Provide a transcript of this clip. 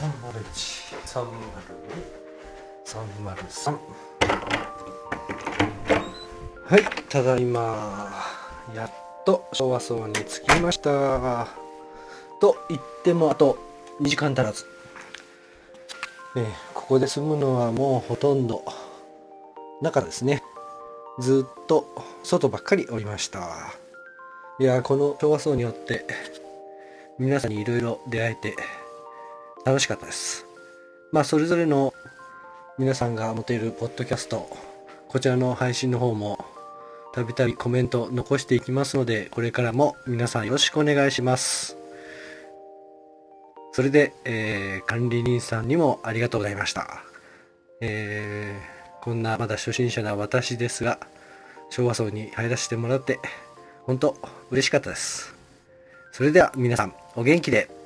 301302303はいただいま。やっと昭和層に着きました。と言ってもあと2時間足らず、ね、ここで住むのはもうほとんど中ですね。ずっと外ばっかりおりました。いやこの昭和層によって皆さんにいろいろ出会えて楽しかったです。まあそれぞれの皆さんが持てるポッドキャストこちらの配信の方もたびたびコメント残していきますのでこれからも皆さんよろしくお願いします。それで、えー、管理人さんにもありがとうございました、えー、こんなまだ初心者な私ですが昭和層に入らせてもらって本当嬉しかったです。それでは皆さんお元気で。